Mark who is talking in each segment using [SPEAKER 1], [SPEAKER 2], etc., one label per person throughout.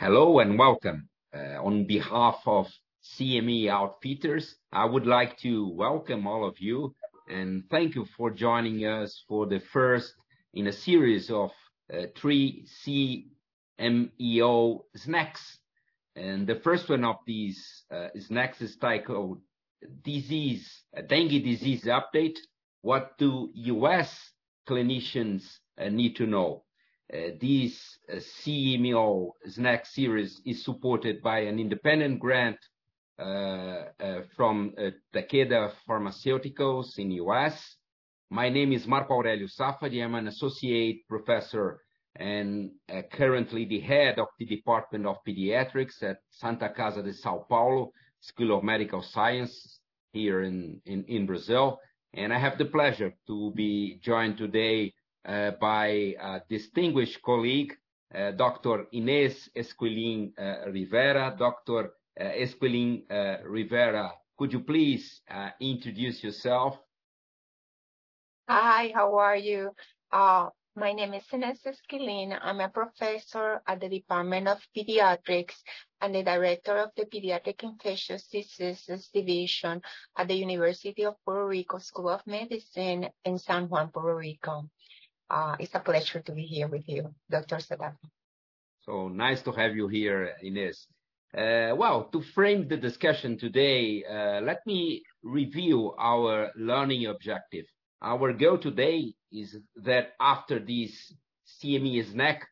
[SPEAKER 1] Hello and welcome. Uh, on behalf of CME Outfitters, I would like to welcome all of you and thank you for joining us for the first in a series of uh, three CMEO snacks. And the first one of these uh, snacks is titled Disease, Dengue Disease Update: What do U.S. clinicians need to know? Uh, this uh, CMO snack series is supported by an independent grant uh, from Takeda Pharmaceuticals in U.S. My name is Marco Aurelio Safadi. I'm an associate professor and currently the head of the Department of Pediatrics at Santa Casa de São Paulo School of Medical Sciences here in Brazil. And I have the pleasure to be joined today Uh, by a distinguished colleague, uh, Dr. Inês Esquilin uh, Rivera. Dr. Esquilin Rivera, could you please introduce yourself?
[SPEAKER 2] Hi, how are you? My name is Inês Esquilin. I'm a professor at the Department of Pediatrics and the director of the Pediatric Infectious Diseases Division at the University of Puerto Rico School of Medicine in San Juan, Puerto Rico. Uh, it's a pleasure to be here with you, Dr. Safadi.
[SPEAKER 1] Nice to have you here, Inês. Uh, well, to frame the discussion today, uh, let me review our learning objective. Our goal today is that after this CME snack,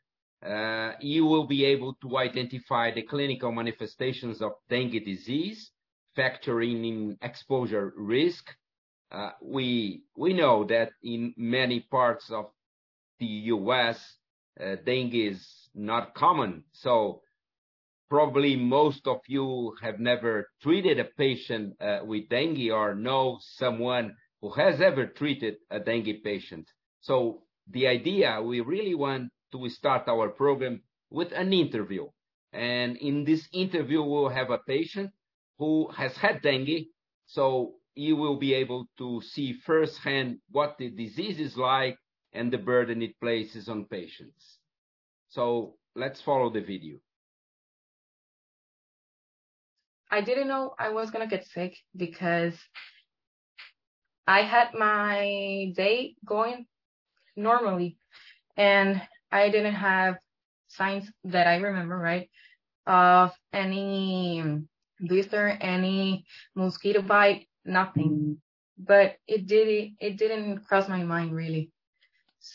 [SPEAKER 1] you will be able to identify the clinical manifestations of dengue disease, factoring in exposure risk. We know that in many parts of the U.S., uh, dengue is not common, so probably most of you have never treated a patient uh, with dengue or know someone who has ever treated a dengue patient. So the idea, we really want to start our program with an interview. And in this interview, we'll have a patient who has had dengue, so you will be able to see firsthand what the disease is like and the burden it places on patients. So let's follow the video.
[SPEAKER 3] I didn't know I was gonna get sick because I had my day going normally, and I didn't have signs that I remember, right, of any blister, any mosquito bite, nothing. But it didn't cross my mind really.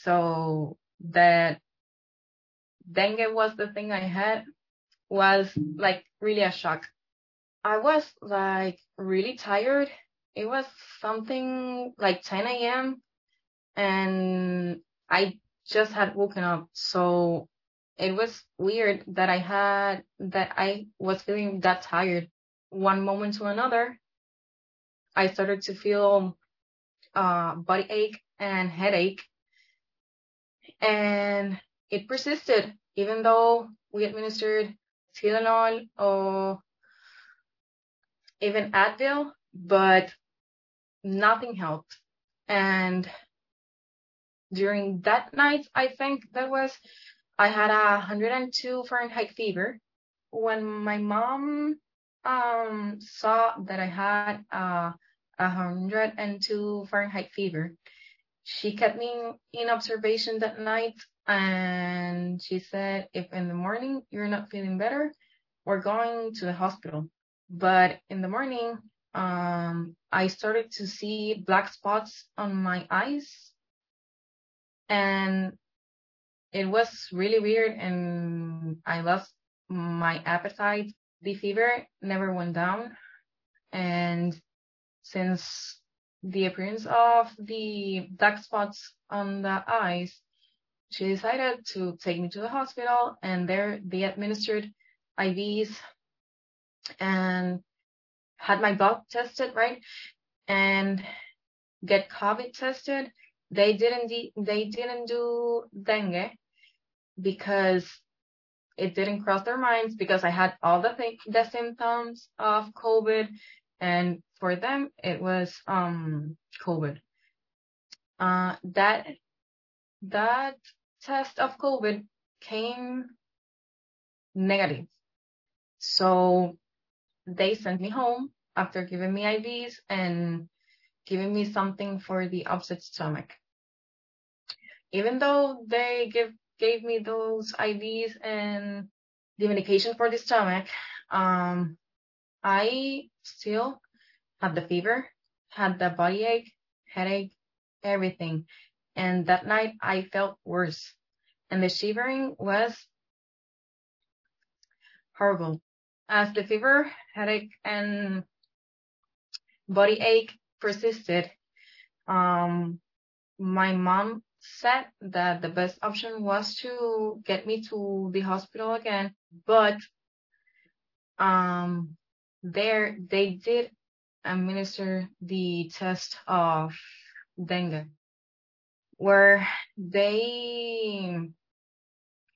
[SPEAKER 3] So that dengue was the thing I had was, like, really a shock. I was, like, really tired. It was something like 10 A.M., and I just had woken up, so it was weird that I had that I was feeling that tired. One moment to another, I started to feel uh, body ache and headache, and it persisted even though we administered Tylenol or even Advil, but nothing helped. And during that night, I think that was, I had a 102 Fahrenheit fever. When my mom um, saw that I had a 102 Fahrenheit fever, she kept me in observation that night, and she said, "If in the morning you're not feeling better, we're going to the hospital." But in the morning, um, I started to see black spots on my eyes, and it was really weird, and I lost my appetite. The fever never went down, and since the appearance of the dark spots on the eyes, she decided to take me to the hospital, and there they administered IVs and had my blood tested, right, and get COVID tested. They didn't they didn't do dengue because it didn't cross their minds because I had all the symptoms of COVID, and for them it was COVID. That test of COVID came negative. So they sent me home after giving me IVs and giving me something for the upset stomach. Even though they give, gave me those IVs and the medication for the stomach, um, I still had the fever, had the body ache, headache, everything. And that night I felt worse. And the shivering was horrible. As the fever, headache, and body ache persisted, um, my mom said that the best option was to get me to the hospital again, but um, there they did administer the test of dengue, where they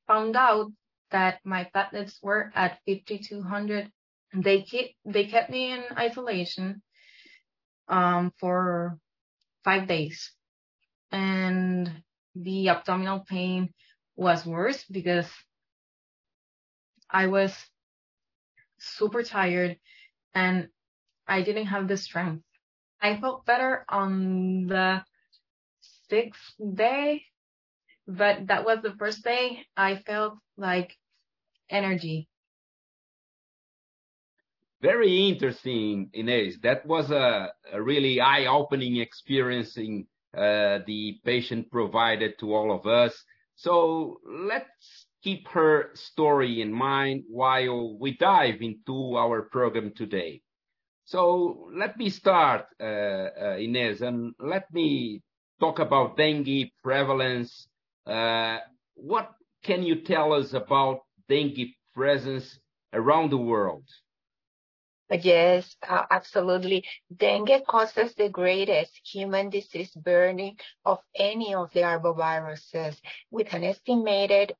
[SPEAKER 3] found out that my platelets were at 5200. They kept they kept me in isolation um, for five days, and the abdominal pain was worse because I was super tired and I didn't have the strength. I felt better on the sixth day, but that was the first day I felt like energy.
[SPEAKER 1] Very interesting, Inez. That was a, a really eye-opening experience in, uh, the patient provided to all of us. So let's keep her story in mind while we dive into our program today. So let me start, uh, uh, Inez, and let me talk about dengue prevalence. Uh, what can you tell us about dengue presence around the world?
[SPEAKER 2] Yes, absolutely. Dengue causes the greatest human disease burden of any of the arboviruses, with an estimated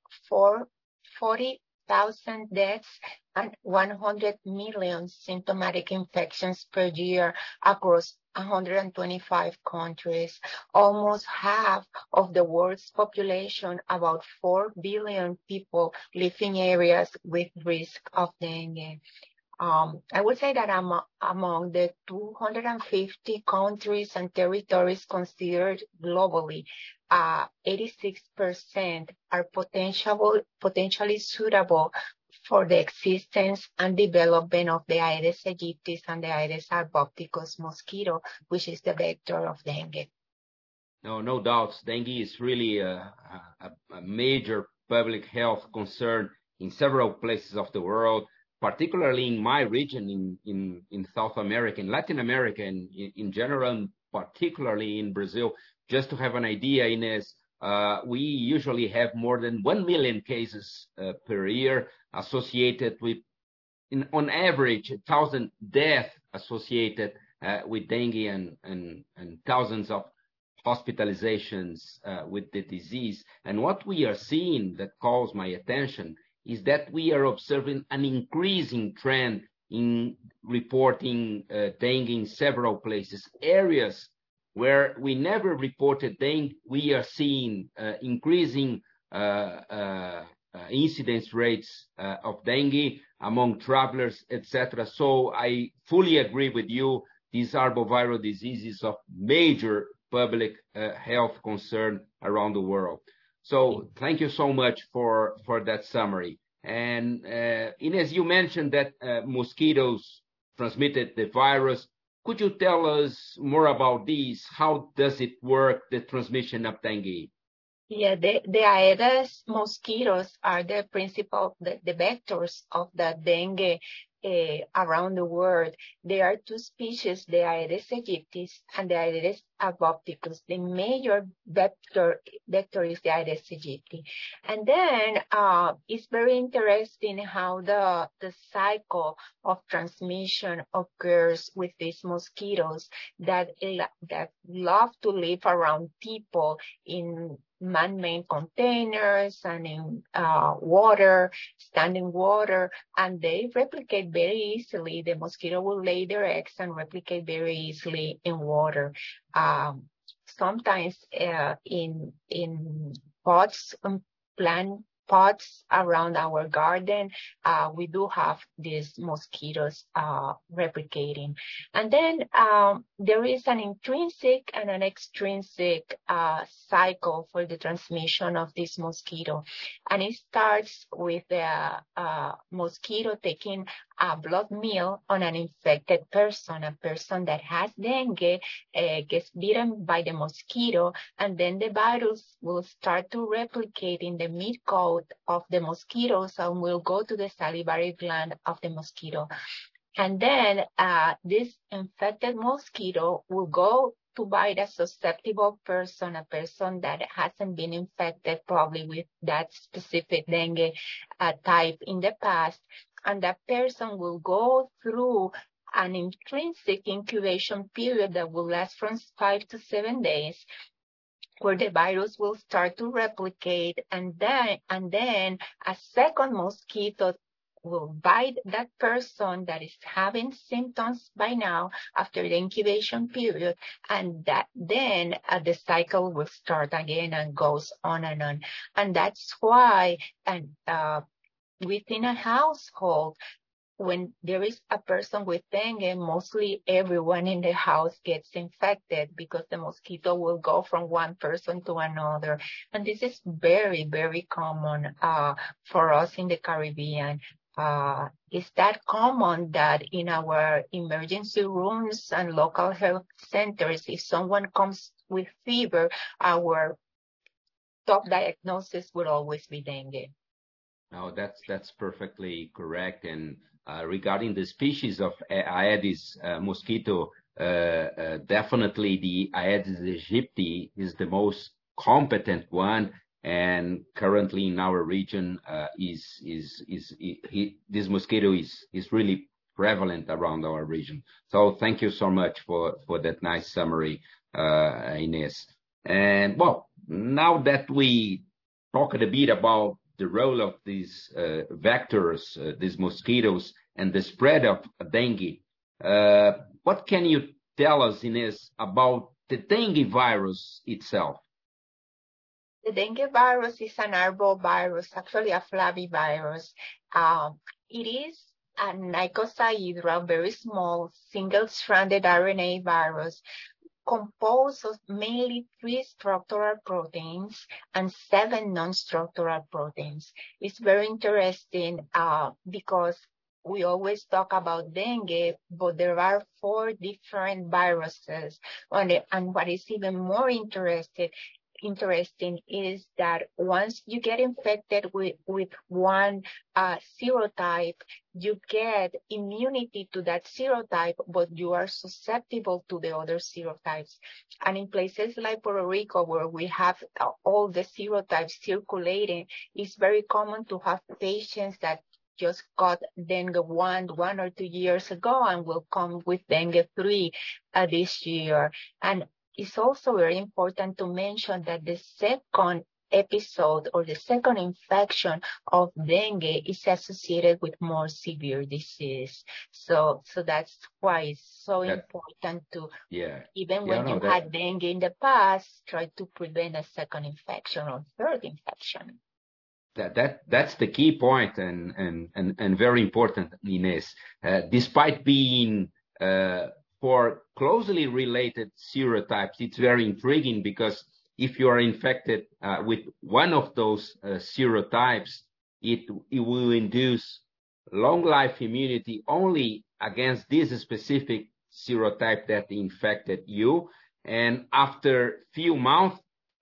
[SPEAKER 2] 40,000 deaths and 100 million symptomatic infections per year across 125 countries. Almost half of the world's population, about 4 billion people, live in areas with risk of dengue. Um, I would say that among the 250 countries and territories considered globally, uh, 86% are potential, potentially suitable for the existence and development of the Aedes aegypti and the Aedes albopictus mosquito, which is the vector of dengue.
[SPEAKER 1] No, no doubts. Dengue is really a major public health concern in several places of the world particularly in my region in, in, in South America, in Latin America, and in, in general, and particularly in Brazil. Just to have an idea, Ines, uh, we usually have more than 1 million cases uh, per year associated with, in, on average, 1,000 deaths associated uh, with dengue and, and, and thousands of hospitalizations uh, with the disease. And what we are seeing that calls my attention is that we are observing an increasing trend in reporting uh, dengue in several places. Areas where we never reported dengue, we are seeing uh, increasing uh, incidence rates of dengue among travelers, et cetera. So I fully agree with you. These arboviral diseases of major public health concern around the world. So thank you so much for that summary. And uh, Ines, you mentioned that uh, mosquitoes transmitted the virus. Could you tell us more about this? How does it work, the transmission of dengue?
[SPEAKER 2] Yeah, the, Aedes mosquitoes are the principal, vectors of the dengue around the world. There are two species, the Aedes aegypti and the Aedes albopictus. The major vector, vector is the Aedes aegypti. And then uh, it's very interesting how the, the cycle of transmission occurs with these mosquitoes that, that love to live around people in man-made containers and in uh, water, standing water, and they replicate very easily. The mosquito will lay their eggs and replicate very easily in water. Um, sometimes uh, in in pots, um, plant spots around our garden, uh, we do have these mosquitoes uh, replicating. And then um, there is an intrinsic and an extrinsic uh, cycle for the transmission of this mosquito. And it starts with the uh, mosquito taking a blood meal on an infected person, a person that has dengue uh, gets bitten by the mosquito, and then the virus will start to replicate in the midgut of the mosquitoes and will go to the salivary gland of the mosquito. And then uh, this infected mosquito will go to bite a susceptible person, a person that hasn't been infected probably with that specific dengue uh, type in the past. And that person will go through an intrinsic incubation period that will last from five to seven days where the virus will start to replicate and then and then a second mosquito will bite that person that is having symptoms by now after the incubation period and that then uh, the cycle will start again and goes on and on. And that's why and uh, within a household when there is a person with dengue, mostly everyone in the house gets infected because the mosquito will go from one person to another. And this is very, very common uh, for us in the Caribbean. Uh, it's that common that in our emergency rooms and local health centers, if someone comes with fever, our top diagnosis would always be dengue.
[SPEAKER 1] No, that's that's perfectly correct. And uh, regarding the species of Aedes uh, mosquito, uh, definitely the Aedes aegypti is the most competent one, and currently in our region, is is is this mosquito is is really prevalent around our region. So thank you so much for for that nice summary, Ines. And well, now that we talked a bit about the role of these uh, vectors, uh, these mosquitoes, and the spread of dengue. Uh, what can you tell us, Ines, about the dengue virus itself?
[SPEAKER 2] The dengue virus is an arbovirus, actually a flavivirus. Um, it is a icosahedral, very small, single-stranded RNA virus composed of mainly three structural proteins and seven non-structural proteins. It's very interesting uh, because we always talk about dengue, but there are four different viruses. And what is even more interesting interesting is that once you get infected with, with one uh, serotype, you get immunity to that serotype, but you are susceptible to the other serotypes. And in places like Puerto Rico, where we have all the serotypes circulating, it's very common to have patients that just got dengue one, one or two years ago and will come with dengue three uh, this year. And it's also very important to mention that the second episode or the second infection of dengue is associated with more severe disease. So, so that's why it's so that, important to,
[SPEAKER 1] yeah,
[SPEAKER 2] even
[SPEAKER 1] yeah,
[SPEAKER 2] when
[SPEAKER 1] no,
[SPEAKER 2] you
[SPEAKER 1] that,
[SPEAKER 2] had dengue in the past, try to prevent a second infection or third infection.
[SPEAKER 1] That, that that's the key point and and and, and very important, Ines. Uh, despite being uh, four closely related serotypes, it's very intriguing because if you are infected uh, with one of those uh, serotypes, it, it will induce long life immunity only against this specific serotype that infected you. And after few months,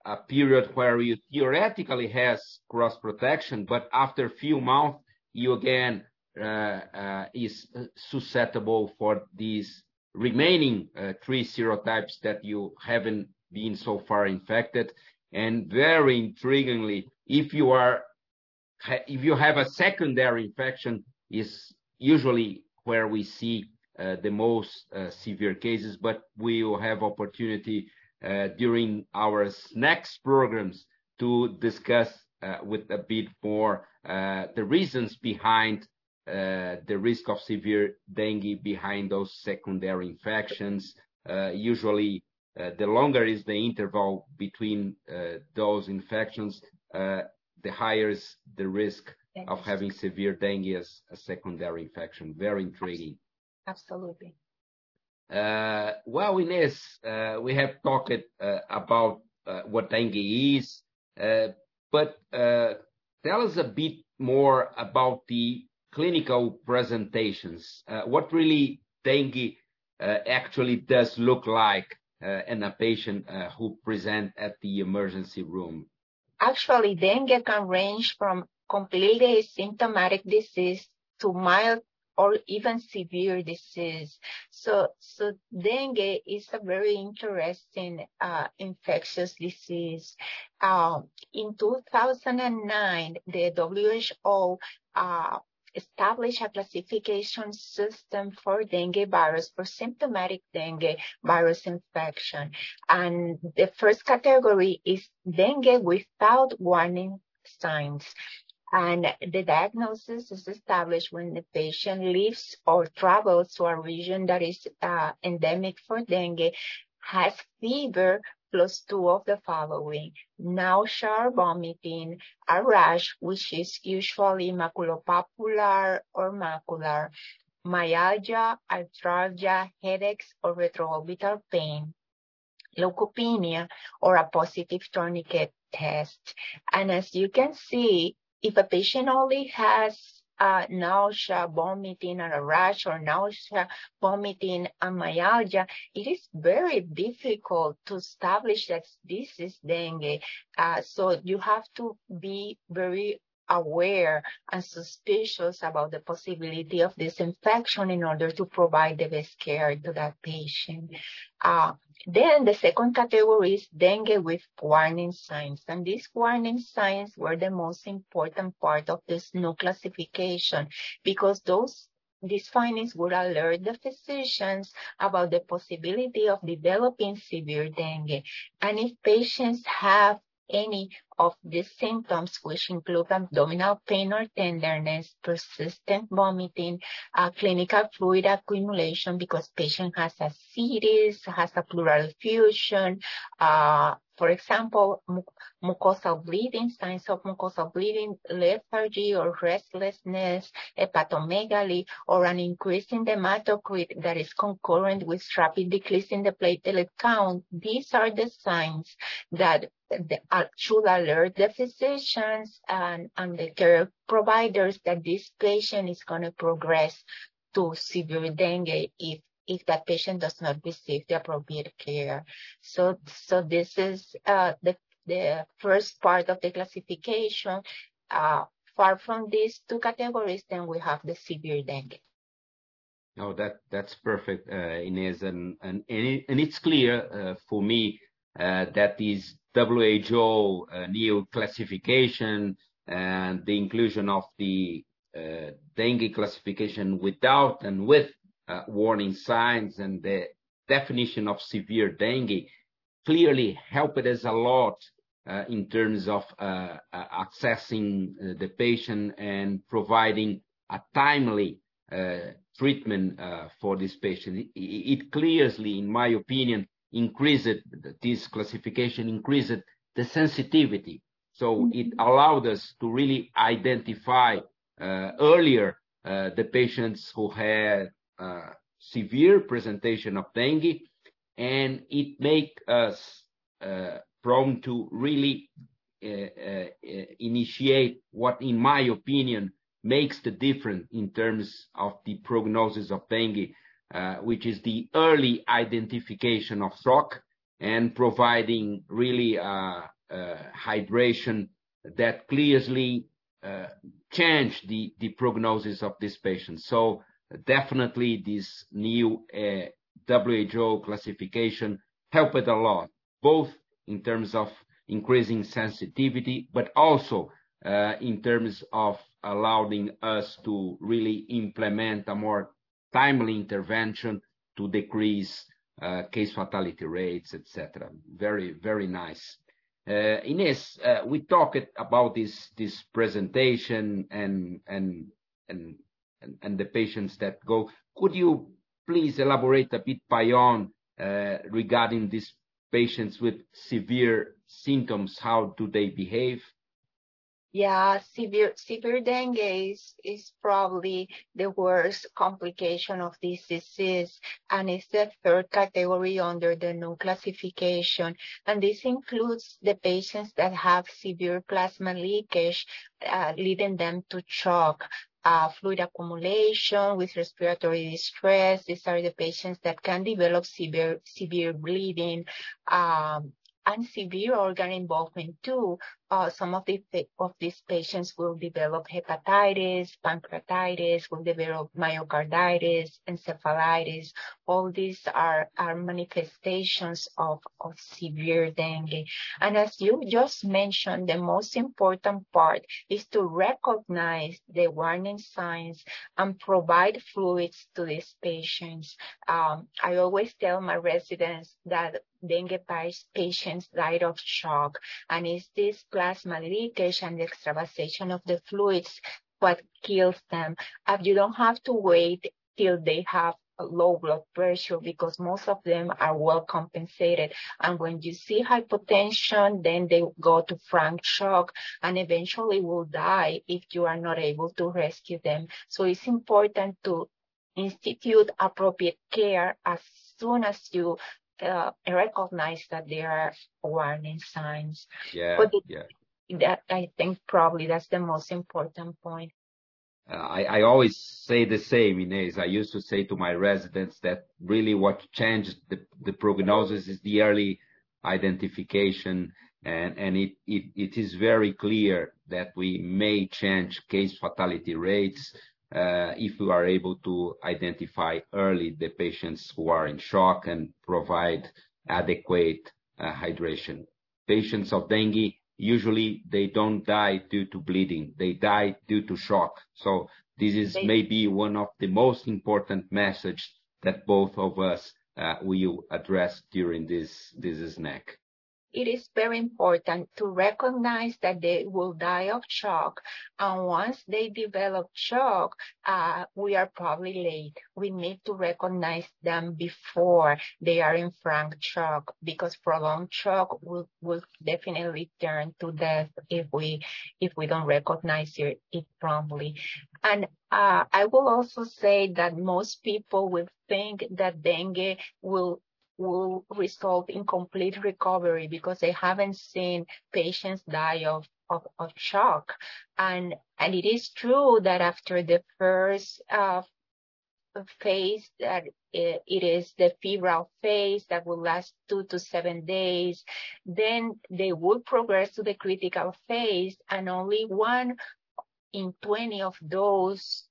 [SPEAKER 1] a period where you theoretically has cross protection, but after few months, you again uh, is susceptible for these remaining uh, three serotypes that you haven't been so far infected. And very intriguingly, if you are if you have a secondary infection, is usually where we see uh, the most uh, severe cases. But we will have opportunity during our next programs to discuss with a bit more the reasons behind Uh, the risk of severe dengue behind those secondary infections. Uh, usually, uh, the longer is the interval between uh, those infections, uh, the higher is the risk of having severe dengue as a secondary infection. Very intriguing.
[SPEAKER 2] Absolutely.
[SPEAKER 1] Well, Ines, we have talked about what dengue is. But tell us a bit more about the clinical presentations. Uh, what really dengue uh, actually does look like uh, in a patient who present at the emergency room?
[SPEAKER 2] Actually, dengue can range from completely asymptomatic disease to mild or even severe disease. So, so dengue is a very interesting infectious disease. Um, in 2009, the WHO established a classification system for dengue virus, for symptomatic dengue virus infection. And the first category is dengue without warning signs. And the diagnosis is established when the patient lives or travels to a region that is uh, endemic for dengue, has fever, plus two of the following: nausea, vomiting, a rash, which is usually maculopapular or macular, myalgia, arthralgia, headaches, or retroorbital pain, leukopenia, or a positive tourniquet test. And as you can see, if a patient only has Uh, nausea, vomiting, and a rash, or nausea, vomiting, and myalgia, it is very difficult to establish that this is dengue. Uh, so you have to be very aware and suspicious about the possibility of this infection in order to provide the best care to that patient. Uh, Then the second category is dengue with warning signs, and these warning signs were the most important part of this new classification, because those these findings would alert the physicians about the possibility of developing severe dengue. And if patients have any of these symptoms, which include abdominal pain or tenderness, persistent vomiting, uh, clinical fluid accumulation because patient has ascites, has a pleural effusion, uh, for example, mucosal bleeding, signs of mucosal bleeding, lethargy or restlessness, hepatomegaly, or an increase in the hematocrit that is concurrent with rapid decrease in the platelet count. These are the signs that uh, should alert the physicians and the care providers that this patient is gonna progress to severe dengue if that patient does not receive the appropriate care. So, so this is uh, the the first part of the classification. Uh, far from these two categories, then we have the severe dengue.
[SPEAKER 1] Oh, that's perfect, uh, Ines. It's clear for me that this WHO new classification and the inclusion of the dengue classification without and with Uh, warning signs and the definition of severe dengue clearly helped us a lot uh, in terms of uh, accessing the patient and providing a timely treatment for this patient. It clearly, in my opinion, increased this classification increased the sensitivity. So mm-hmm. it allowed us to really identify earlier the patients who had severe presentation of dengue, and it make us uh, prone to really uh, uh, initiate what, in my opinion, makes the difference in terms of the prognosis of dengue, which is the early identification of shock and providing really hydration that clearly change the prognosis of this patient. Definitely this new uh, WHO classification helped a lot, both in terms of increasing sensitivity, but also uh, in terms of allowing us to really implement a more timely intervention to decrease uh, case fatality rates, et cetera. Very, very nice. Ines, we talked about this presentation and the patients that go. Could you please elaborate a bit beyond regarding these patients with severe symptoms? How do they behave?
[SPEAKER 2] Yeah, severe dengue is, probably the worst complication of this disease, and it's the third category under the new classification. And this includes the patients that have severe plasma leakage, uh, leading them to shock. Fluid accumulation with respiratory distress. These are the patients that can develop severe severe bleeding, um, and severe organ involvement too. Uh, some of, the, of these patients will develop hepatitis, pancreatitis, will develop myocarditis, encephalitis. All these are, are manifestations of, of severe dengue. And as you just mentioned, the most important part is to recognize the warning signs and provide fluids to these patients. Um, I always tell my residents that dengue patients died of shock, and it's this plasma leakage and the extravasation of the fluids what kills them. And you don't have to wait till they have low blood pressure because most of them are well compensated. And when you see hypotension, then they go to frank shock and eventually will die if you are not able to rescue them. So it's important to institute appropriate care as soon as you uh, recognize that there are warning signs.
[SPEAKER 1] Yeah, but yeah.
[SPEAKER 2] That I think probably that's the most important point.
[SPEAKER 1] Uh, I, I always say the same, Inez. I used to say to my residents that really what changed the, the prognosis is the early identification, and, and it, it, it is very clear that we may change case fatality rates if we are able to identify early the patients who are in shock and provide adequate uh, hydration. Patients of dengue, usually they don't die due to bleeding, they die due to shock. So this is maybe one of the most important message that both of us uh, will address during this snack
[SPEAKER 2] it is very important to recognize that they will die of shock. And once they develop shock, uh, we are probably late. We need to recognize them before they are in frank shock because prolonged shock will, will definitely turn to death if we, if we don't recognize it, it promptly. And uh, I will also say that most people will think that dengue will will result in complete recovery because they haven't seen patients die of, of, of shock. And, and it is true that after the first uh, phase that it, is the febrile phase that will last two to seven days, then they will progress to the critical phase and only one in 20 of those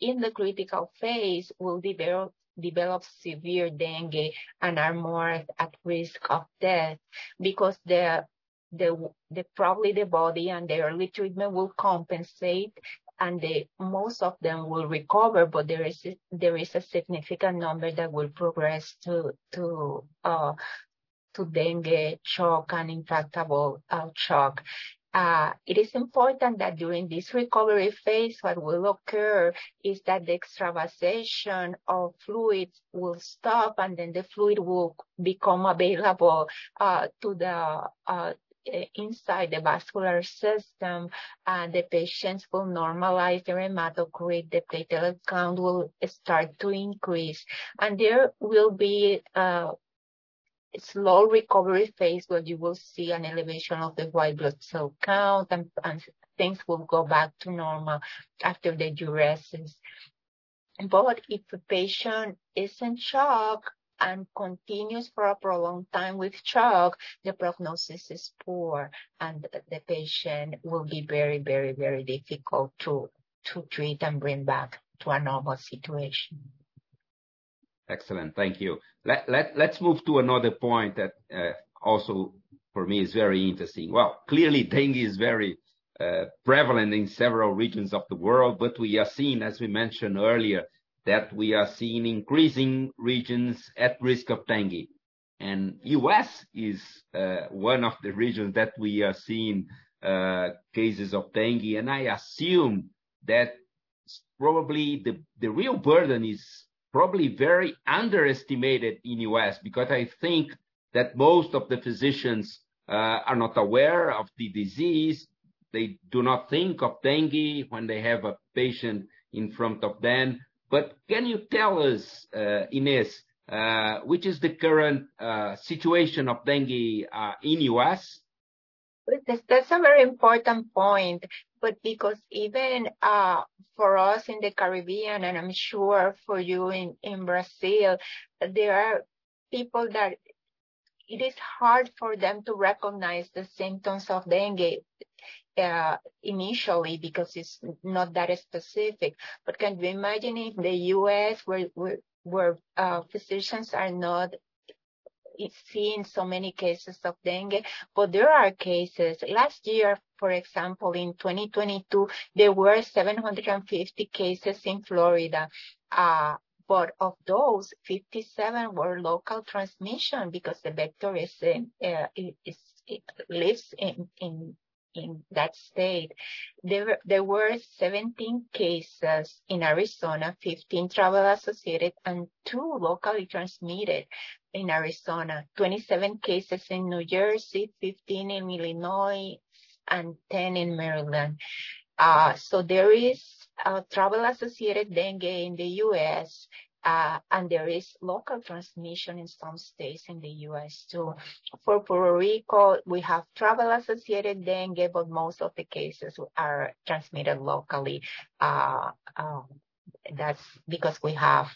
[SPEAKER 2] in the critical phase will develop develop severe dengue and are more at risk of death because the the, the probably the body and the early treatment will compensate and the most of them will recover, but there is there is a significant number that will progress to to uh, to dengue shock and intractable uh, shock. Uh, it is important that during this recovery phase, what will occur is that the extravasation of fluids will stop and then the fluid will become available uh, to the uh, inside the vascular system, and the patients will normalize their hematocrit, the platelet count will start to increase, and there will be uh, slow recovery phase where you will see an elevation of the white blood cell count and, and things will go back to normal after the diuresis. But if a patient is in shock and continues for a prolonged time with shock, the prognosis is poor and the patient will be very, very, very difficult to, to treat and bring back to a normal situation.
[SPEAKER 1] Excellent. Thank you. Let's move to another point that uh, also for me is very interesting. Well, clearly dengue is very uh, prevalent in several regions of the world, but we are seeing, as we mentioned earlier, that we are seeing increasing regions at risk of dengue. And U.S. is uh, one of the regions that we are seeing cases of dengue, and I assume that probably the real burden is probably very underestimated in U.S. because I think that most of the physicians uh, are not aware of the disease. they do not think of dengue when they have a patient in front of them. But can you tell us, uh, Ines, uh, which is the current uh, situation of dengue in U.S.?
[SPEAKER 2] That's a very important point. But because even for us in the Caribbean, and I'm sure for you in in Brazil, there are people that it is hard for them to recognize the symptoms of dengue uh, initially because it's not that specific. But can you imagine if the U.S. Where where physicians are not seeing so many cases of dengue? But there are cases. Last year, for example, in 2022, there were 750 cases in Florida. Uh, but of those, 57 were local transmission because the vector is in lives in in in that state. There, There were 17 cases in Arizona, 15 travel-associated, and two locally transmitted in Arizona. 27 cases in New Jersey, 15 in Illinois, and 10 in Maryland. Uh, so there is uh, travel-associated dengue in the U.S., uh, and there is local transmission in some states in the U.S. too. For Puerto Rico, we have travel-associated dengue, but most of the cases are transmitted locally. Um, that's because we have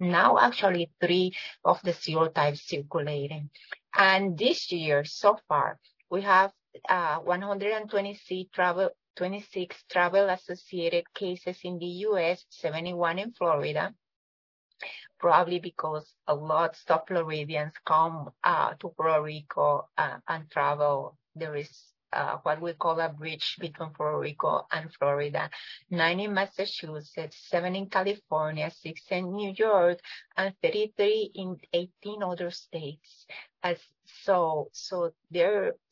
[SPEAKER 2] now actually three of the serotypes circulating. And this year, so far, we have uh, 126 travel-associated cases in the U.S., 71 in Florida. Probably because a lot of Floridians come uh, to Puerto Rico uh, and travel. There is Uh, what we call a bridge between Puerto Rico and Florida. Nine in Massachusetts, seven in California, six in New York, and 33 in 18 other states. As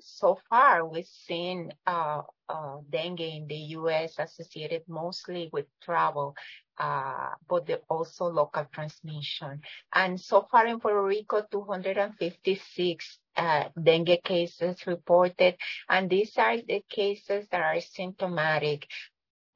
[SPEAKER 2] So far, we've seen uh, uh, dengue in the U.S. associated mostly with travel, Uh, but also local transmission. And so far in Puerto Rico, 256 uh, dengue cases reported, and these are the cases that are symptomatic.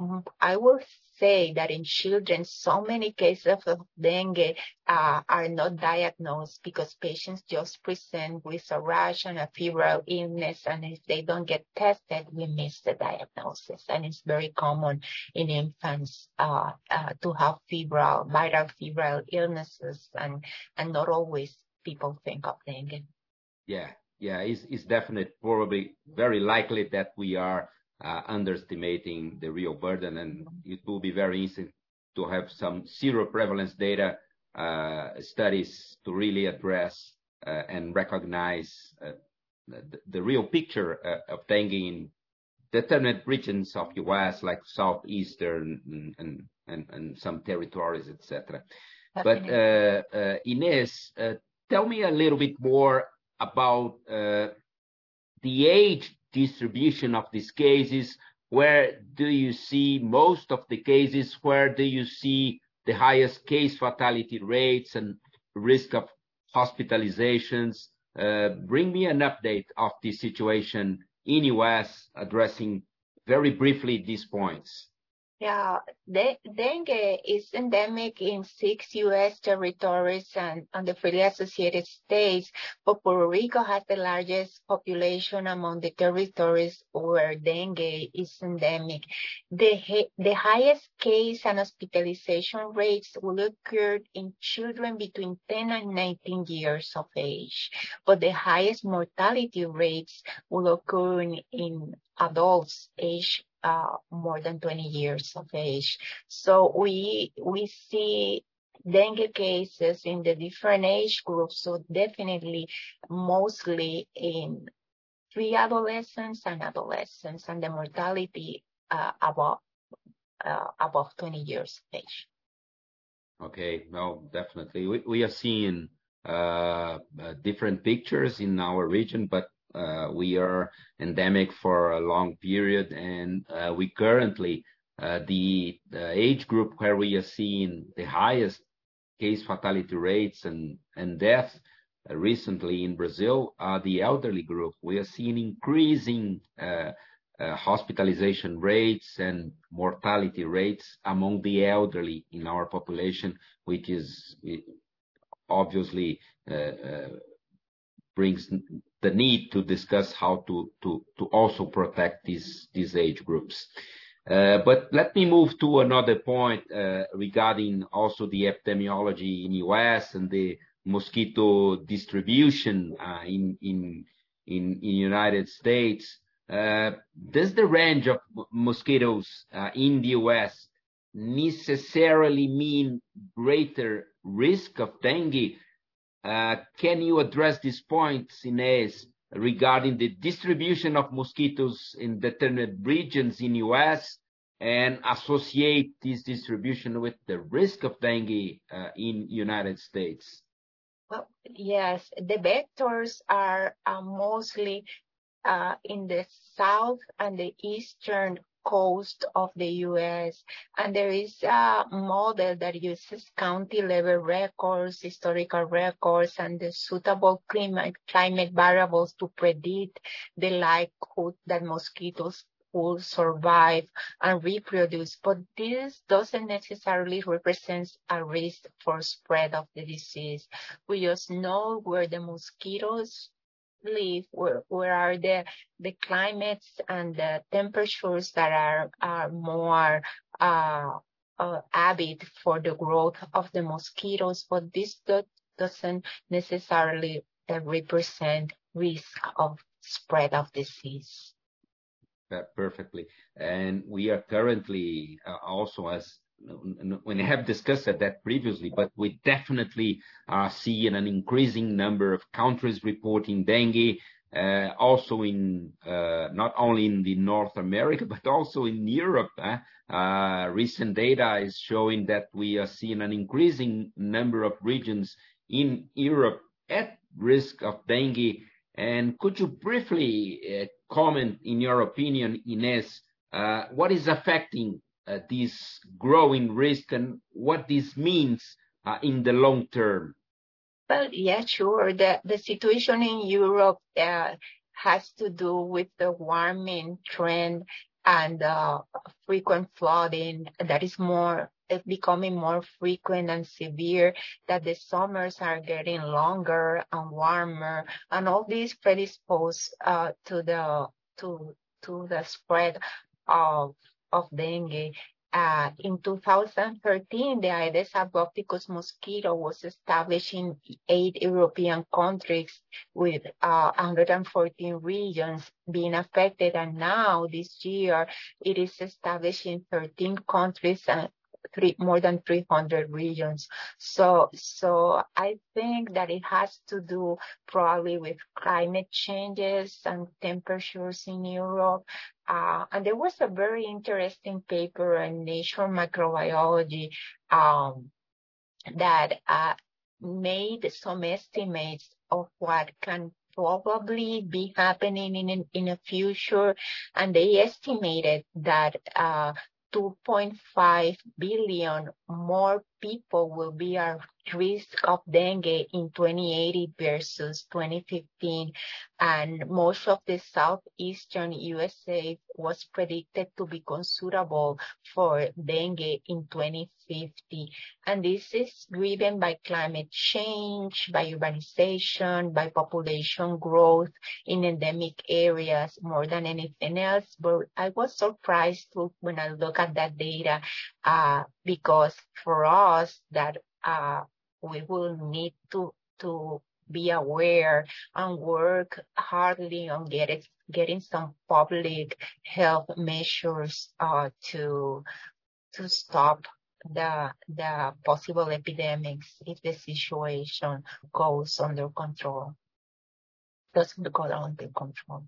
[SPEAKER 2] Mm-hmm. I will say that in children, so many cases of dengue uh, are not diagnosed because patients just present with a rash and a febrile illness, and if they don't get tested, we miss the diagnosis. And it's very common in infants uh, uh, to have febrile, viral febrile illnesses, and and not always people think of dengue.
[SPEAKER 1] Yeah. Yeah. It's definitely probably very likely that we are Uh, underestimating the real burden, and it will be very easy to have some seroprevalence data uh, studies to really address uh, and recognize the real picture of dengue in determined regions of the U.S., like Southeastern and some territories, et cetera. Ines, tell me a little bit more about the age distribution of these cases. Where do you see most of the cases? Where do you see the highest case fatality rates and risk of hospitalizations? Uh, bring me an update of the situation in U.S. addressing very briefly these points.
[SPEAKER 2] Yeah. Dengue is endemic in six U.S. territories and the freely associated states. but Puerto Rico has the largest population among the territories where dengue is endemic. The The highest case and hospitalization rates will occur in children between 10 and 19 years of age. But the highest mortality rates will occur in adults aged Uh, more than 20 years of age. So we we see dengue cases in the different age groups, so definitely mostly in pre-adolescents and adolescents, and the mortality uh, uh, above 20 years of age.
[SPEAKER 1] Okay. No, definitely. We are seeing different pictures in our region, but Uh, we are endemic for a long period. And uh, we currently, uh, the age group where we are seeing the highest case fatality rates and death recently in Brazil are the elderly group. We are seeing increasing hospitalization rates and mortality rates among the elderly in our population, which is obviously brings the need to discuss how to to to also protect these these age groups. Uh, but let me move to another point uh, regarding also the epidemiology in U.S. and the mosquito distribution uh, in in in in United States. Does the range of mosquitoes in the U.S. necessarily mean greater risk of dengue? Uh, can you address this point, Inês, regarding the distribution of mosquitoes in determined regions in U.S. and associate this distribution with the risk of dengue uh, in United States?
[SPEAKER 2] Well, yes. The vectors are uh, mostly in the south and the eastern coast of the U.S. And there is a model that uses county-level records, historical records, and the suitable climate variables to predict the likelihood that mosquitoes will survive and reproduce. But this doesn't necessarily represent a risk for spread of the disease. We just know where the mosquitoes live, where are the the climates and the temperatures that are are more uh, uh, avid for the growth of the mosquitoes. But this doesn't necessarily represent risk of spread of disease.
[SPEAKER 1] Perfectly. And we are currently uh, also we have discussed that previously, but we definitely uh, are seeing an increasing number of countries reporting dengue, uh, also in uh, not only in the North America, but also in Europe. Eh? Recent data is showing that we are seeing an increasing number of regions in Europe at risk of dengue. And could you briefly comment, in your opinion, Inês, what is affecting Uh, this growing risk and what this means uh, in the long term?
[SPEAKER 2] Well, yeah, sure. The situation in Europe uh, has to do with the warming trend and frequent flooding that is becoming more frequent and severe, that the summers are getting longer and warmer, and all these predispose to the spread of dengue. Uh, in 2013, the Aedes aegypti mosquito was established in eight European countries with uh, 114 regions being affected. And now this year, it is established in 13 countries and more than 300 regions. So, so I think that it has to do probably with climate changes and temperatures in Europe. Uh, and there was a very interesting paper in Nature Microbiology um, that uh, made some estimates of what can probably be happening in the future. And they estimated that uh, 2.5 billion more people will be at risk of dengue in 2080 versus 2015. and Most of the southeastern USA was predicted to be unsuitable for dengue in 2050. And This is driven by climate change, by urbanization, by population growth in endemic areas more than anything else. But I was surprised when I look at that data, uh, because for us that uh, we will need to be aware and work hardly on getting some public health measures uh, to stop the possible epidemics if the situation goes under control. Doesn't go under control.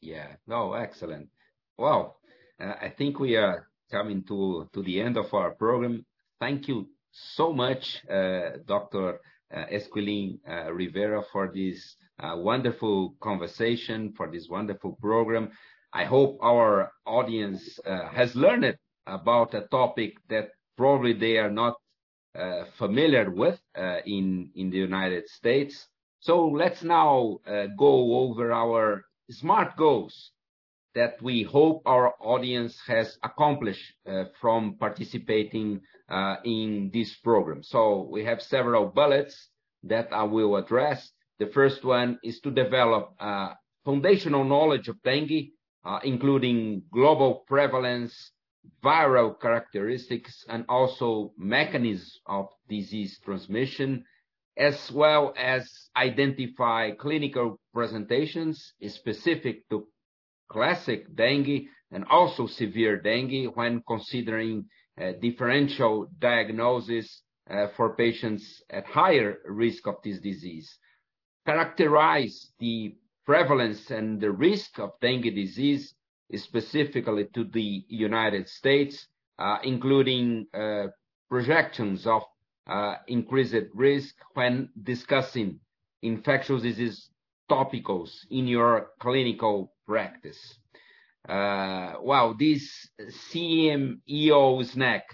[SPEAKER 1] Yeah. No, excellent. Well, uh, I think we are coming to the end of our program. Thank you so much, uh, Dr. Uh, Esquilin uh, Rivera, for this wonderful conversation, for this wonderful program. I hope our audience has learned about a topic that probably they are not familiar with in the United States. So let's now go over our SMART goals. That we hope our audience has accomplished uh, from participating uh, in this program. So we have several bullets that I will address. The first one is to develop uh, foundational knowledge of dengue, including global prevalence, viral characteristics, and also mechanisms of disease transmission, as well as identify clinical presentations specific to classic dengue and also severe dengue when considering uh, differential diagnosis uh, for patients at higher risk of this disease. Characterize the prevalence and the risk of dengue disease specifically to the United States, uh, including projections of increased risk when discussing infectious disease topicals in your clinical practice. Uh, well, this CMEO snack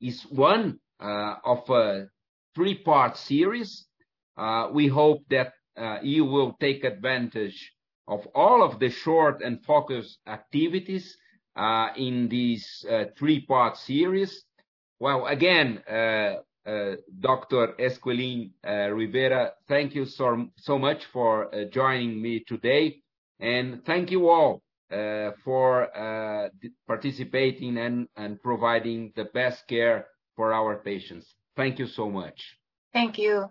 [SPEAKER 1] is one uh, of a three-part series. Uh, we hope that you will take advantage of all of the short and focused activities in this three-part series. Well, again, Dr. Esquilin Rivera, thank you so much for joining me today. And thank you all uh, for uh, participating and providing the best care for our patients. Thank you so much.
[SPEAKER 2] Thank you.